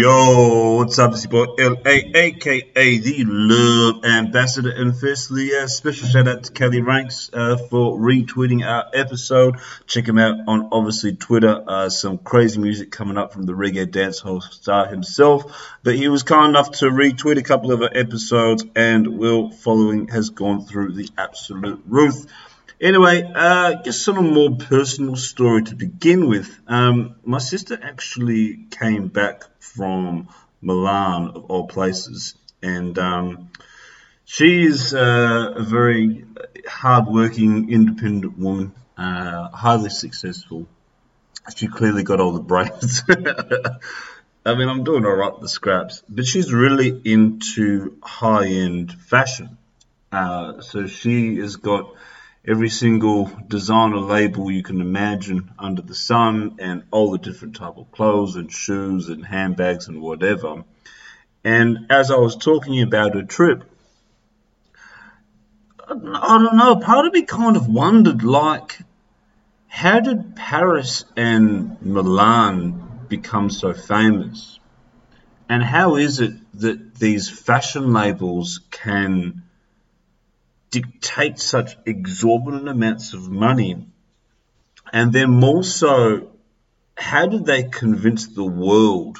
Yo, what's up? It's your boy LA, aka the Love Ambassador. And firstly, a special shout out to Kelly Ranks uh, for retweeting our episode. Check him out on obviously Twitter. Uh, some crazy music coming up from the reggae dancehall star himself. But he was kind enough to retweet a couple of our episodes, and Will following has gone through the absolute roof. Anyway, uh, just sort of more personal story to begin with. Um, my sister actually came back from Milan, of all places, and um, she's uh, a very hardworking, independent woman, uh, highly successful. She clearly got all the brains. I mean, I'm doing all right with the scraps, but she's really into high-end fashion. Uh, so she has got every single designer label you can imagine under the sun and all the different type of clothes and shoes and handbags and whatever. And as I was talking about her trip, I don't know, part of me kind of wondered like, how did Paris and Milan become so famous? And how is it that these fashion labels can dictate such exorbitant amounts of money? And then more so, how did they convince the world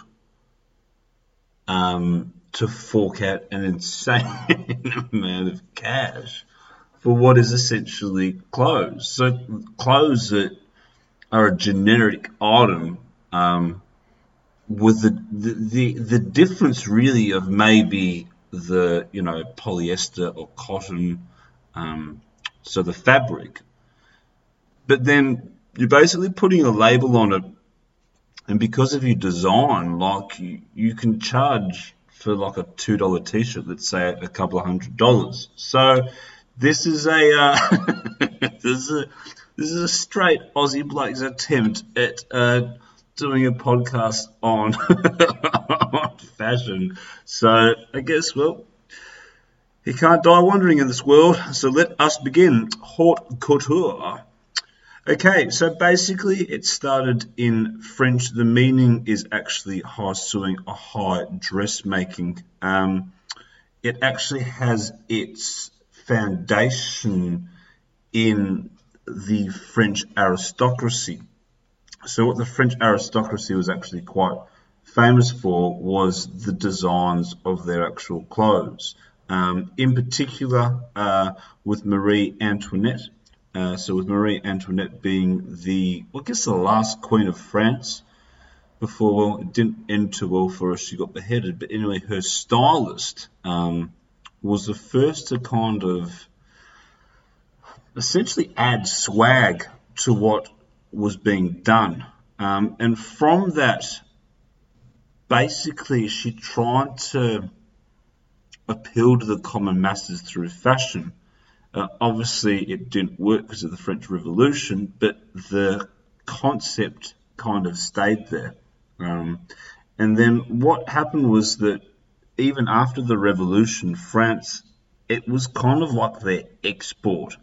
um, to fork out an insane amount of cash for what is essentially clothes? So, clothes that are a generic item um, with the, the, the, the difference really of maybe the, you know, polyester or cotton um, so the fabric. But then you're basically putting a label on it, and because of your design, like you, you can charge for like a two dollar T-shirt, let's say a couple of hundred dollars. So this is a uh, this is a this is a straight Aussie bloke's attempt at uh, doing a podcast on, on fashion. So I guess well he can't die wandering in this world, so let us begin. Haute couture. Okay, so basically it started in French. The meaning is actually high sewing or high dressmaking. Um, it actually has its foundation in the French aristocracy. So what the French aristocracy was actually quite famous for was the designs of their actual clothes um, in particular uh, with Marie Antoinette. Uh, so with Marie Antoinette being the, well, I guess the last queen of France before, well, it didn't end too well for her. She got beheaded. But anyway, her stylist um, was the first to kind of essentially add swag to what was being done. Um, and from that, basically, she tried to appeal to the common masses through fashion. Uh, obviously, it didn't work because of the French Revolution, but the concept kind of stayed there. Um, and then what happened was that even after the revolution, France, it was kind of like their export.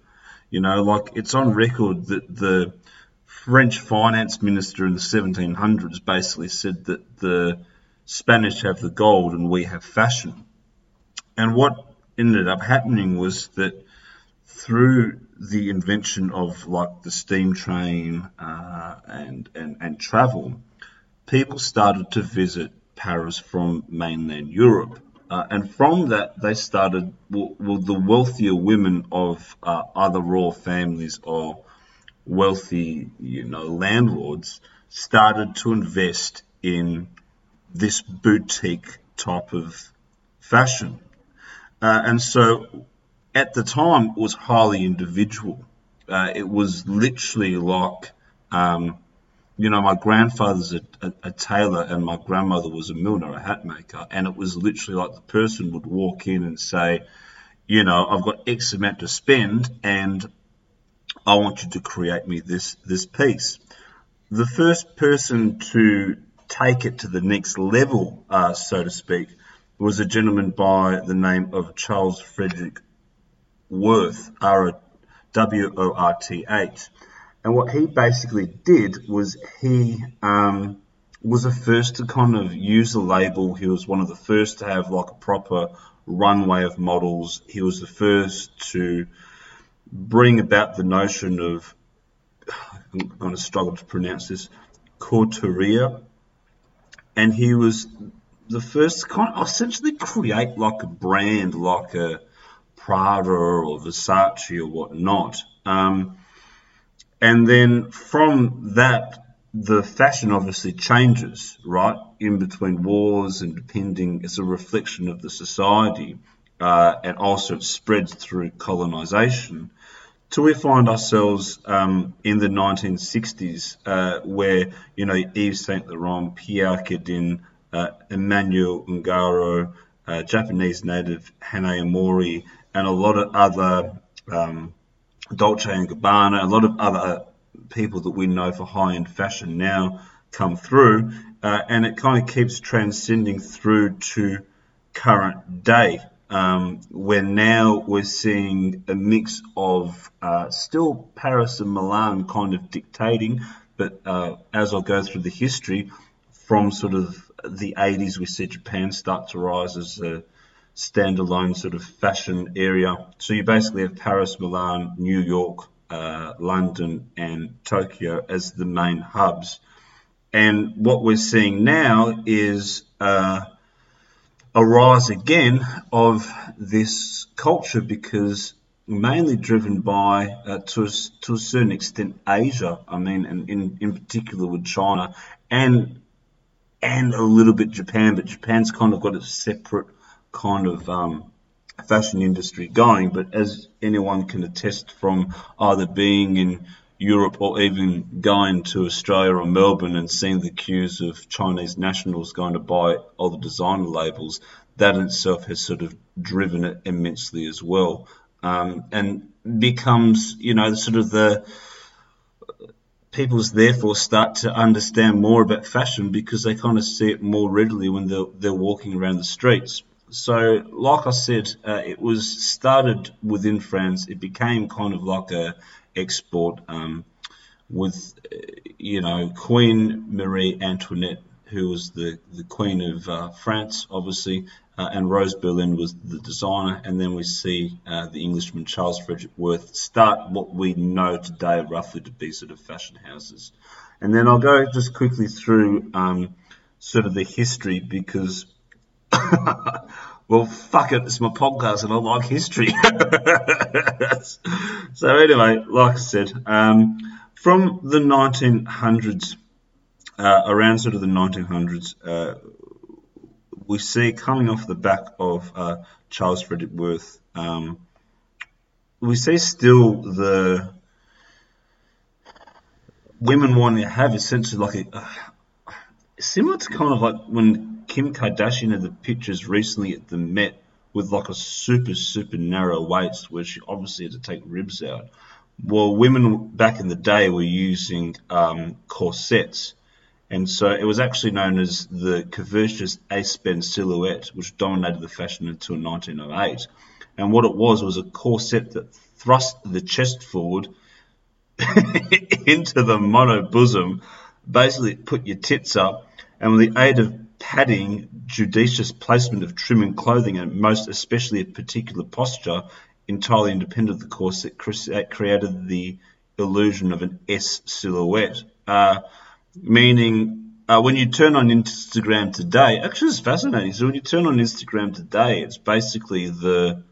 You know, like it's on record that the French finance minister in the 1700s basically said that the Spanish have the gold and we have fashion. And what ended up happening was that through the invention of like the steam train uh, and, and, and travel, people started to visit Paris from mainland Europe. Uh, and from that, they started, well, well the wealthier women of uh, other royal families or wealthy, you know, landlords started to invest in this boutique type of fashion. Uh, and so at the time, it was highly individual. Uh, it was literally like, um, you know, my grandfather's a, a, a, tailor and my grandmother was a milliner, a hat maker. And it was literally like the person would walk in and say, you know, I've got X amount to spend, and I want you to create me this this piece. The first person to take it to the next level, uh, so to speak, was a gentleman by the name of Charles Frederick Worth, R W O R T H. And what he basically did was he um, was the first to kind of use the label. He was one of the first to have like a proper runway of models. He was the first to bring about the notion of, I'm going to struggle to pronounce this, couturier. And he was the first kind of essentially create like a brand, like a Prada or Versace or whatnot. Um, and then from that, the fashion obviously changes, right? In between wars and depending, it's a reflection of the society, uh, and also it spreads through colonization. Till we find ourselves um, in the 1960s, uh, where you know Yves Saint Laurent, Pierre Cardin, Emmanuel Ungaro, uh, Japanese native Hanae Mori, and a lot of other um, Dolce and Gabbana, a lot of other people that we know for high-end fashion now come through, uh, and it kind of keeps transcending through to current day, um, where now we're seeing a mix of uh, still Paris and Milan kind of dictating, but uh, as I'll go through the history, from sort of the 80s, we see Japan start to rise as a standalone sort of fashion area. So you basically have Paris, Milan, New York, uh, London, and Tokyo as the main hubs. And what we're seeing now is uh, a rise again of this culture because mainly driven by, uh, to, a, to a certain extent, Asia. I mean, and in, in particular with China and and a little bit Japan, but Japan's kind of got a separate kind of um, fashion industry going. But as anyone can attest from either being in Europe or even going to Australia or Melbourne and seeing the queues of Chinese nationals going to buy all the designer labels, that in itself has sort of driven it immensely as well. Um, and becomes, you know, sort of the people's therefore start to understand more about fashion because they kind of see it more readily when they're, they're walking around the streets. So, like I said, uh, it was started within France. It became kind of like a export um, with, uh, you know, Queen Marie Antoinette, who was the, the Queen of uh, France, obviously, uh, and Rose Bertin was the designer. And then we see uh, the Englishman Charles Frederick Worth start what we know today roughly to be sort of fashion houses. And then I'll go just quickly through um, sort of the history because well, fuck it, it's my podcast and I like history. so, anyway, like I said, um, from the 1900s, uh, around sort of the 1900s, uh, we see coming off the back of uh, Charles Frederick Worth, um, we see still the women wanting to have essentially like a, similar to kind of like when Kim Kardashian had the pictures recently at the Met with like a super, super narrow waist where she obviously had to take ribs out. Well, women back in the day were using um, corsets. And so it was actually known as the curvaceous S-bend silhouette, which dominated the fashion until 1908. And what it was was a corset that thrust the chest forward into the mono bosom, basically put your tits up, and with the aid of padding, judicious placement of trim and clothing, and most especially a particular posture, entirely independent of the corset, created the illusion of an S silhouette. Uh, meaning, uh, when you turn on Instagram today, actually, it's fascinating. So when you turn on Instagram today, it's basically the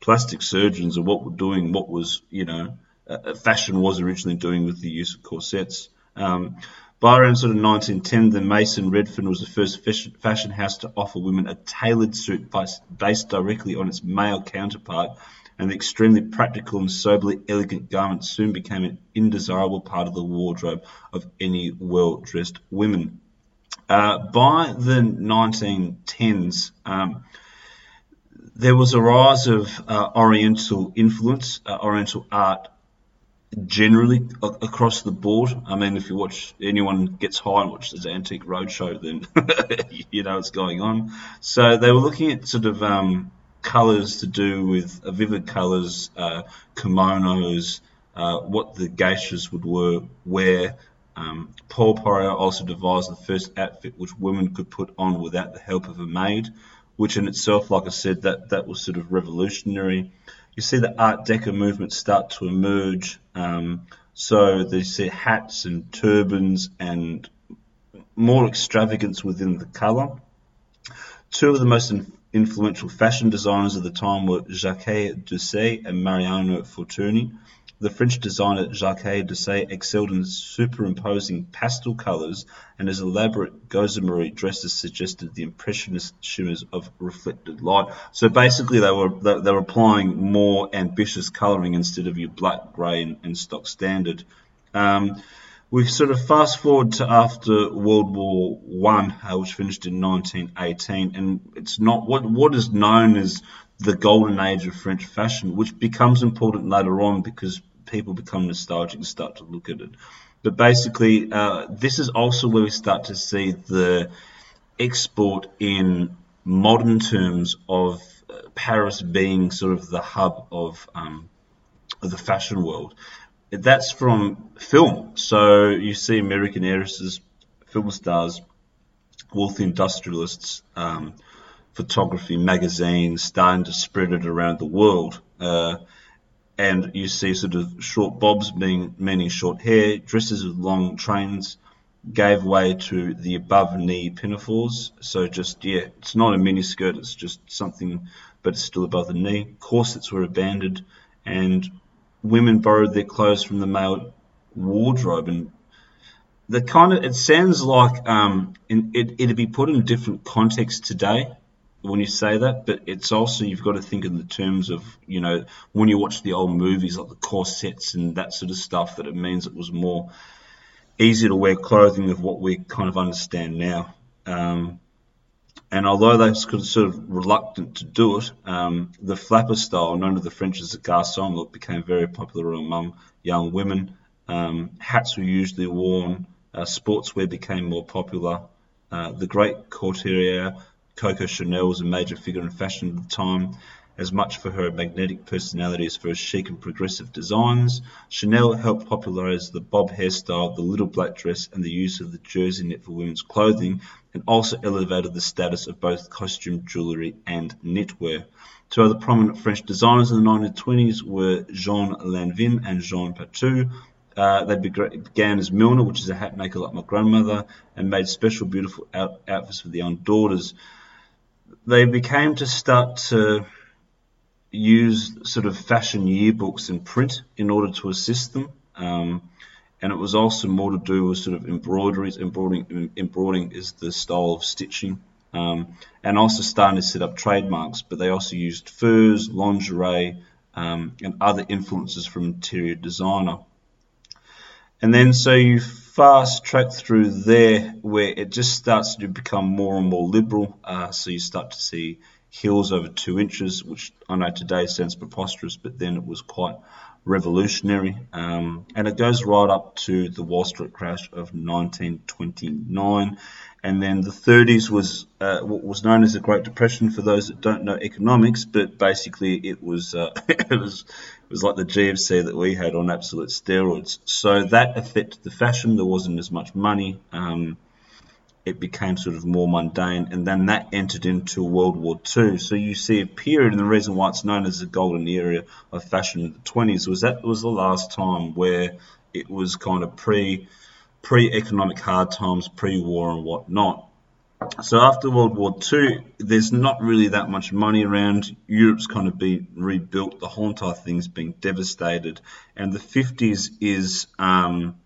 plastic surgeons of what were doing what was, you know, uh, fashion was originally doing with the use of corsets. Um, by around sort of 1910, the Maison Redfern was the first fashion house to offer women a tailored suit based directly on its male counterpart, and the extremely practical and soberly elegant garment soon became an indesirable part of the wardrobe of any well-dressed women. Uh, by the 1910s, um, there was a rise of uh, Oriental influence, uh, Oriental art generally across the board. I mean, if you watch anyone gets high and watches Antique Roadshow, then you know what's going on. So they were looking at sort of um, colours to do with uh, vivid colours, uh, kimonos, uh, what the geishas would wear. wear. Um, Paul Poiret also devised the first outfit which women could put on without the help of a maid, which in itself, like I said, that, that was sort of revolutionary you see the Art Deco movement start to emerge. Um, so they see hats and turbans and more extravagance within the colour. Two of the most influential fashion designers of the time were Jacques Doucet and Mariano Fortuny. The French designer Jacques Doucet excelled in superimposing pastel colours, and his elaborate gossamer dresses suggested the impressionist shimmers of reflected light. So basically, they were they, were applying more ambitious colouring instead of your black, grey, and, and stock standard. Um, we sort of fast forward to after World War One, uh, which finished in 1918, and it's not what what is known as the golden age of French fashion, which becomes important later on because people become nostalgic and start to look at it. But basically, uh, this is also where we start to see the export in modern terms of uh, Paris being sort of the hub of, um, of the fashion world. That's from film. So you see American heiresses, film stars, wealthy industrialists, um, photography magazines starting to spread it around the world. Uh, and you see sort of short bobs being meaning short hair, dresses with long trains gave way to the above knee pinafores. So just yeah, it's not a mini skirt, it's just something but it's still above the knee. Corsets were abandoned and women borrowed their clothes from the male wardrobe and the kind of it sounds like um, in, it, it'd be put in a different context today when you say that, but it's also you've got to think in the terms of you know when you watch the old movies like the corsets and that sort of stuff that it means it was more easy to wear clothing of what we kind of understand now. Um, and although they were sort of reluctant to do it, um, the flapper style, known to the French as the garçon look, became very popular among young women. Um, hats were usually worn. Uh, sportswear became more popular. Uh, the great couturier Coco Chanel was a major figure in fashion at the time, as much for her magnetic personality as for her chic and progressive designs. Chanel helped popularize the bob hairstyle, the little black dress, and the use of the jersey knit for women's clothing, and also elevated the status of both costume jewelry and knitwear. Two other prominent French designers in the 1920s were Jean Lanvin and Jean Patou. Uh, they began as milliner, which is a hat maker like my grandmother, and made special beautiful out- outfits for the young daughters they became to start to use sort of fashion yearbooks in print in order to assist them. Um, and it was also more to do with sort of embroideries. Embroidering, embroidering is the style of stitching. Um, and also starting to set up trademarks, but they also used furs, lingerie, um, and other influences from interior designer. And then so you fast track through there where it just starts to become more and more liberal. Uh, so you start to see heels over two inches, which I know today sounds preposterous, but then it was quite revolutionary. Um, and it goes right up to the Wall Street crash of 1929. And then the 30s was uh, what was known as the Great Depression for those that don't know economics, but basically it was uh, it was it was like the GFC that we had on absolute steroids. So that affected the fashion. There wasn't as much money. Um, it became sort of more mundane, and then that entered into World War II. So you see a period, and the reason why it's known as the golden era of fashion in the 20s was that was the last time where it was kind of pre pre economic hard times, pre war, and whatnot. So after World War II, there's not really that much money around. Europe's kind of been rebuilt. The whole entire thing's been devastated, and the 50s is. Um,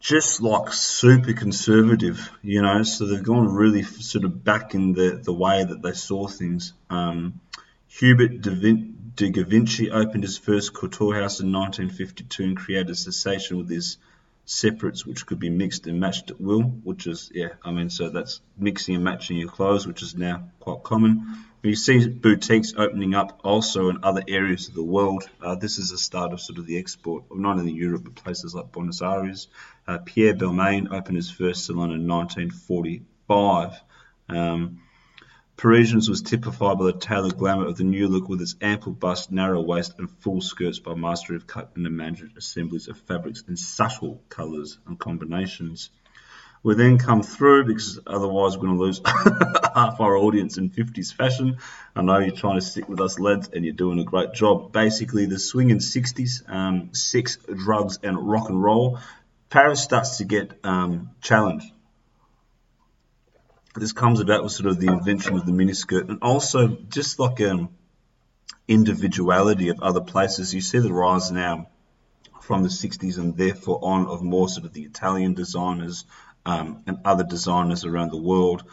just like super conservative, you know. So they've gone really sort of back in the, the way that they saw things. Um, Hubert de, Vin- de Givenchy opened his first couture house in 1952 and created a sensation with his separates which could be mixed and matched at will, which is, yeah, I mean, so that's mixing and matching your clothes, which is now quite common. You see boutiques opening up also in other areas of the world. Uh, this is the start of sort of the export of not only Europe but places like Buenos Aires. Uh, Pierre Balmain opened his first salon in 1945. Um, Parisians was typified by the tailored glamour of the new look with its ample bust, narrow waist, and full skirts by mastery of cut and imagined assemblies of fabrics in subtle colours and combinations. We then come through because otherwise we're going to lose half our audience in 50s fashion. I know you're trying to stick with us, lads, and you're doing a great job. Basically, the swinging 60s, um, sex, drugs, and rock and roll. Paris starts to get um, challenged this comes about with sort of the invention of the miniskirt and also just like um, individuality of other places. You see the rise now from the 60s and therefore on of more sort of the Italian designers um, and other designers around the world.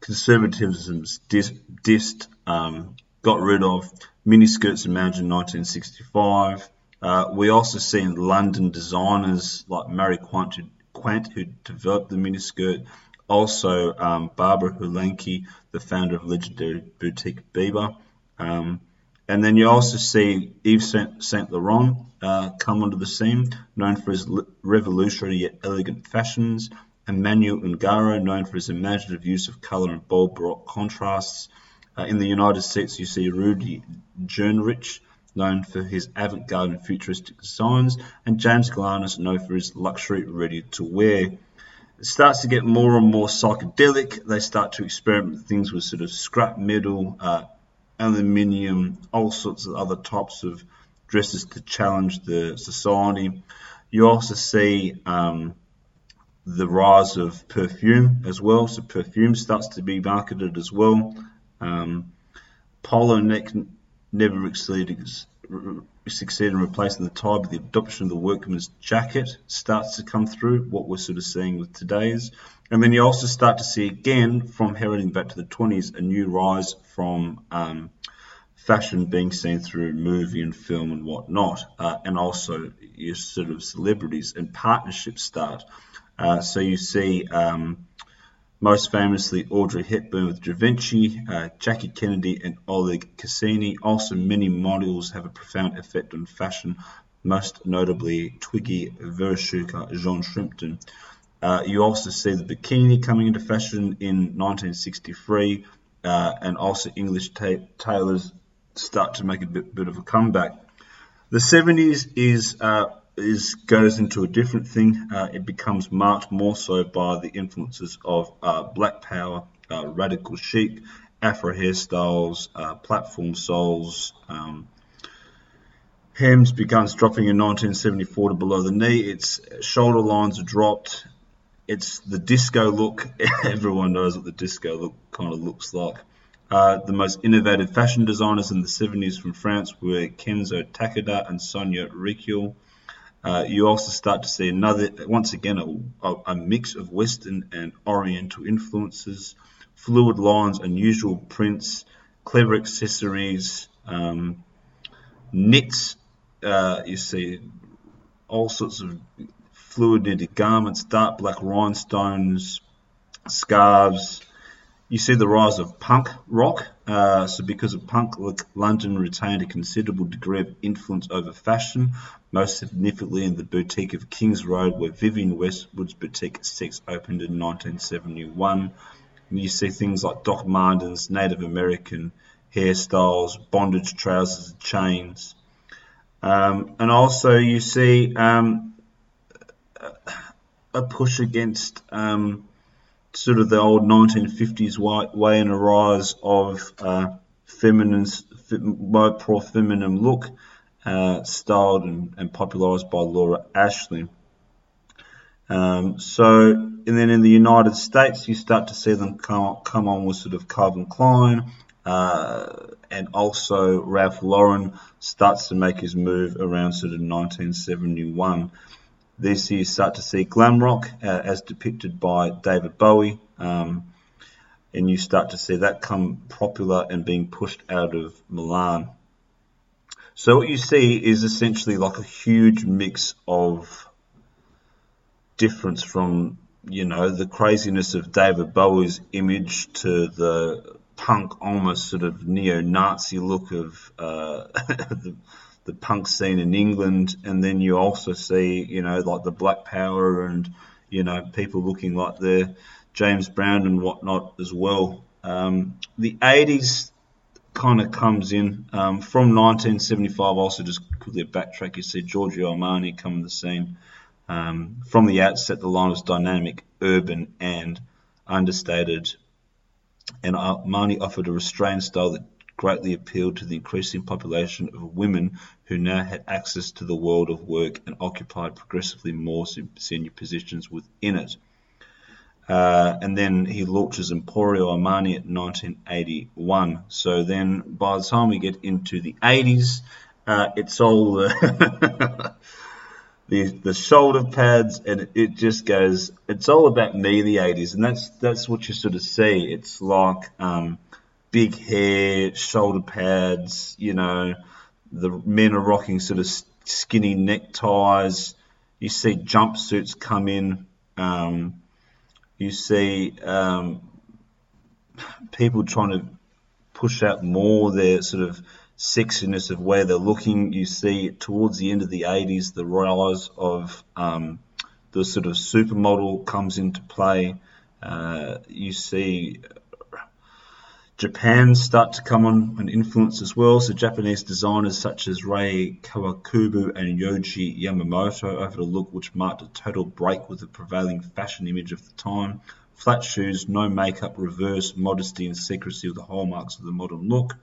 Conservatism's dis- dissed, um, got rid of miniskirts emerged in 1965. Uh, we also see in London designers like Mary Quant, Quant who developed the miniskirt also, um, Barbara Hulanicki, the founder of legendary boutique Biba. Um, and then you also see Yves Saint Laurent uh, come onto the scene, known for his revolutionary yet elegant fashions. Emmanuel Ungaro, known for his imaginative use of color and bold baroque contrasts. Uh, in the United States, you see Rudi Gernreich, known for his avant-garde and futuristic designs, and James Galanos, known for his luxury ready-to-wear it starts to get more and more psychedelic. They start to experiment things with sort of scrap metal, uh, aluminium, all sorts of other types of dresses to challenge the society. You also see um, the rise of perfume as well. So perfume starts to be marketed as well. Um, polo neck never exceeded succeed in replacing the tie, but the adoption of the workman's jacket starts to come through, what we're sort of seeing with today's. And then you also start to see again, from heralding back to the 20s, a new rise from um, fashion being seen through movie and film and whatnot, uh, and also your sort of celebrities and partnerships start. Uh, so you see um, most famously Audrey Hepburn with Givenchy, uh, Jackie Kennedy, and Oleg Cassini. Also, many models have a profound effect on fashion, most notably Twiggy Veruschka, Jean Shrimpton. Uh, you also see the bikini coming into fashion in 1963, uh, and also English ta- tailors start to make a bit, bit of a comeback. The 70s is uh, is goes into a different thing. Uh, it becomes marked more so by the influences of uh, Black Power, uh, radical chic, Afro hairstyles, uh, platform soles. Um, hems begins dropping in 1974 to below the knee. Its shoulder lines are dropped. It's the disco look. Everyone knows what the disco look kind of looks like. Uh, the most innovative fashion designers in the 70s from France were Kenzo Takada and Sonia Rykiel. Uh, you also start to see another, once again, a, a, mix of Western and Oriental influences, fluid lines, unusual prints, clever accessories, um, knits. Uh, you see all sorts of fluid knitted garments, dark black rhinestones, scarves, you see the rise of punk rock. Uh, so, because of punk, London retained a considerable degree of influence over fashion, most significantly in the boutique of Kings Road, where Vivienne Westwood's boutique Six opened in 1971. And you see things like Doc Martens, Native American hairstyles, bondage trousers, and chains. Um, and also, you see um, a push against. Um, sort of the old 1950s way and a rise of uh, feminine, more feminine look, uh, styled and, and, popularized by Laura Ashley. Um, so, and then in the United States, you start to see them come, come on with sort of Calvin Klein, uh, and also Ralph Lauren starts to make his move around sort of 1971. This you start to see glam rock uh, as depicted by David Bowie, um, and you start to see that come popular and being pushed out of Milan. So what you see is essentially like a huge mix of difference from you know the craziness of David Bowie's image to the punk, almost sort of neo-Nazi look of uh, the, the punk scene in England, and then you also see you know like the Black Power and you know people looking like they're James Brown and whatnot as well. Um, the 80s kind of comes in um, from 1975. Also, just quickly backtrack, you see Giorgio Armani come on the scene. Um, from the outset, the line was dynamic, urban, and understated. And Armani offered a restrained style that greatly appealed to the increasing population of women who now had access to the world of work and occupied progressively more senior positions within it. Uh, and then he launches Emporio Armani at 1981. So then by the time we get into the 80s, uh, it's all the, the, the shoulder pads and it just goes, it's all about me, the 80s. And that's, that's what you sort of see. It's like um, big hair, shoulder pads, you know, the men are rocking sort of skinny neckties. You see jumpsuits come in. Um, you see um, people trying to push out more their sort of sexiness of where they're looking. You see towards the end of the 80s, the rise of um, the sort of supermodel comes into play. Uh, you see Japan start to come on and influence as well. So Japanese designers such as Rei Kawakubo and Yoji Yamamoto offered a look which marked a total break with the prevailing fashion image of the time. Flat shoes, no makeup, reverse modesty and secrecy were the hallmarks of the modern look.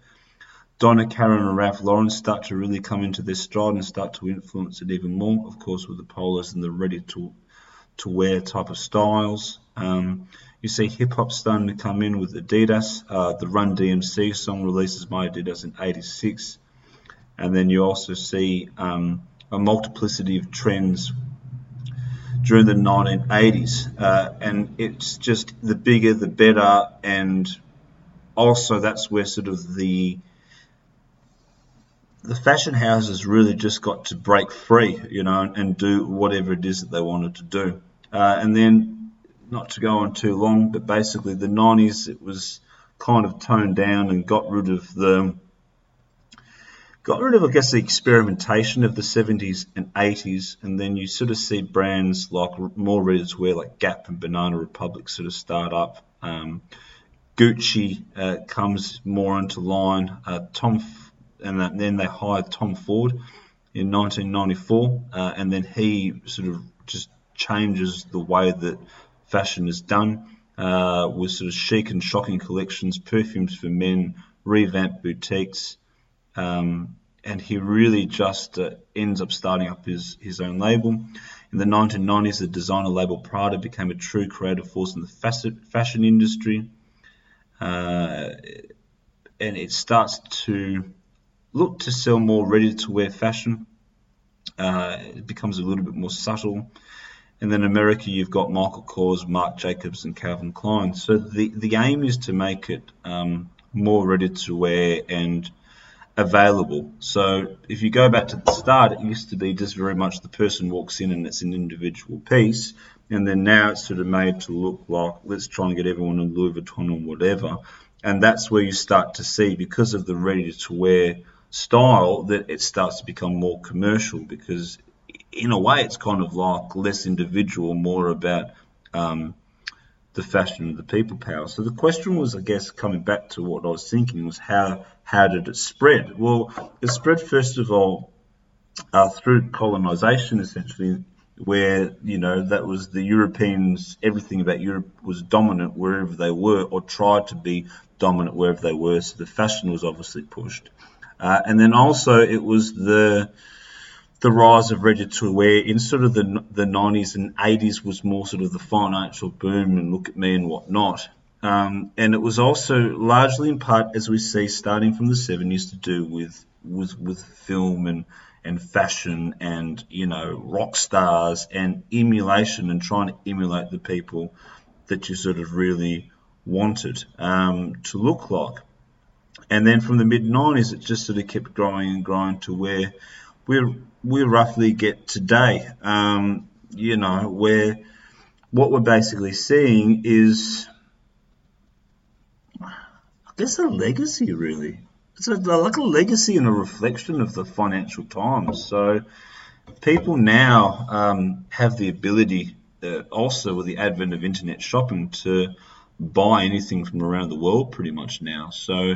Donna Karan and Ralph Lauren start to really come into their stride and start to influence it even more, of course, with the polos and the ready to to wear type of styles. Um, you see hip hop starting to come in with Adidas. Uh, the Run DMC song releases by Adidas in '86, and then you also see um, a multiplicity of trends during the 1980s, uh, and it's just the bigger the better, and also that's where sort of the the fashion houses really just got to break free, you know, and do whatever it is that they wanted to do. Uh, and then not to go on too long, but basically the 90s it was kind of toned down and got rid of the got rid of I guess the experimentation of the 70s and 80s, and then you sort of see brands like more ready to wear like Gap and Banana Republic sort of start up. Um, Gucci uh, comes more into line. Uh, Tom and then they hired Tom Ford in 1994, uh, and then he sort of just changes the way that fashion is done uh, with sort of chic and shocking collections, perfumes for men, revamped boutiques, um, and he really just uh, ends up starting up his, his own label. In the 1990s, the designer label Prada became a true creative force in the fashion industry, uh, and it starts to look to sell more ready-to-wear fashion. Uh, it becomes a little bit more subtle and then America, you've got Michael Kors, Marc Jacobs, and Calvin Klein. So the, the aim is to make it um, more ready to wear and available. So if you go back to the start, it used to be just very much the person walks in and it's an individual piece. And then now it's sort of made to look like let's try and get everyone in Louis Vuitton or whatever. And that's where you start to see, because of the ready to wear style, that it starts to become more commercial because in a way, it's kind of like less individual, more about um, the fashion of the people power. So the question was, I guess, coming back to what I was thinking was how how did it spread? Well, it spread first of all uh, through colonization, essentially, where you know that was the Europeans. Everything about Europe was dominant wherever they were, or tried to be dominant wherever they were. So the fashion was obviously pushed, uh, and then also it was the the rise of to wear in sort of the the 90s and 80s was more sort of the financial boom and look at me and whatnot. Um, and it was also largely in part, as we see, starting from the 70s, to do with with with film and and fashion and you know rock stars and emulation and trying to emulate the people that you sort of really wanted um, to look like. And then from the mid 90s, it just sort of kept growing and growing to where we're we roughly get today. Um, you know, where what we're basically seeing is, I guess, a legacy, really. It's a, like a legacy and a reflection of the financial times. So people now um, have the ability, uh, also with the advent of internet shopping, to buy anything from around the world pretty much now. So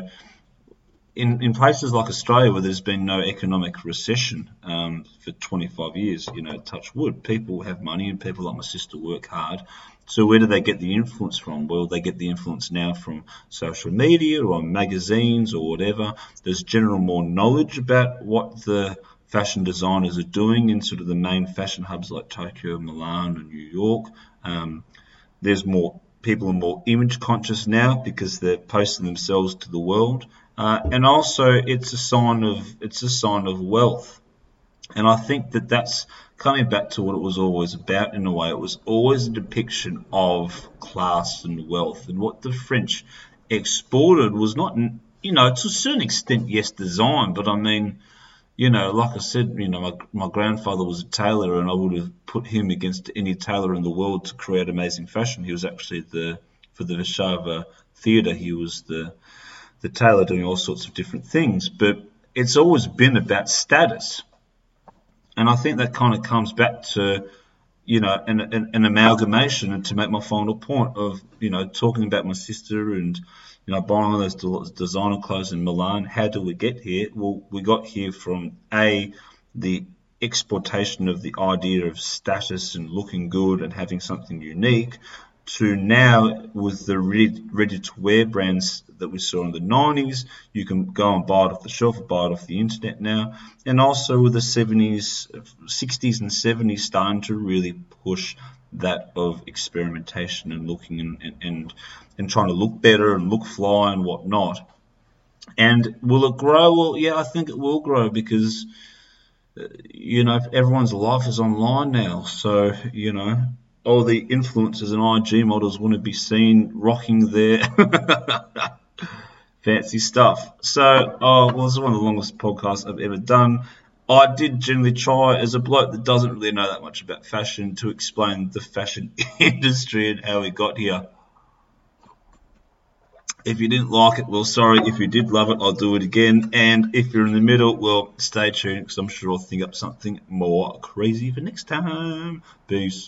in, in places like Australia where there's been no economic recession um, for 25 years, you know, touch wood, people have money and people like my sister work hard. So where do they get the influence from? Well, they get the influence now from social media or magazines or whatever. There's general more knowledge about what the fashion designers are doing in sort of the main fashion hubs like Tokyo, Milan, and New York. Um, there's more people are more image conscious now because they're posting themselves to the world. Uh, and also, it's a sign of it's a sign of wealth, and I think that that's coming back to what it was always about. In a way, it was always a depiction of class and wealth, and what the French exported was not, you know, to a certain extent, yes, design, but I mean, you know, like I said, you know, my, my grandfather was a tailor, and I would have put him against any tailor in the world to create amazing fashion. He was actually the for the Warszawa Theatre. He was the the tailor doing all sorts of different things, but it's always been about status. And I think that kind of comes back to, you know, an, an, an amalgamation and to make my final point of, you know, talking about my sister and, you know, buying all those designer clothes in Milan. How do we get here? Well, we got here from A, the exportation of the idea of status and looking good and having something unique to now with the ready to wear brands that we saw in the 90s. You can go and buy it off the shelf or buy it off the internet now. And also with the 70s, 60s, and 70s starting to really push that of experimentation and looking and, and, and trying to look better and look fly and whatnot. And will it grow? Well, yeah, I think it will grow because, uh, you know, everyone's life is online now. So, you know, all the influencers and IG models want to be seen rocking their fancy stuff. So, oh, well, this is one of the longest podcasts I've ever done. I did generally try, as a bloke that doesn't really know that much about fashion, to explain the fashion industry and how we got here. If you didn't like it, well, sorry. If you did love it, I'll do it again. And if you're in the middle, well, stay tuned because I'm sure I'll think up something more crazy for next time. Peace.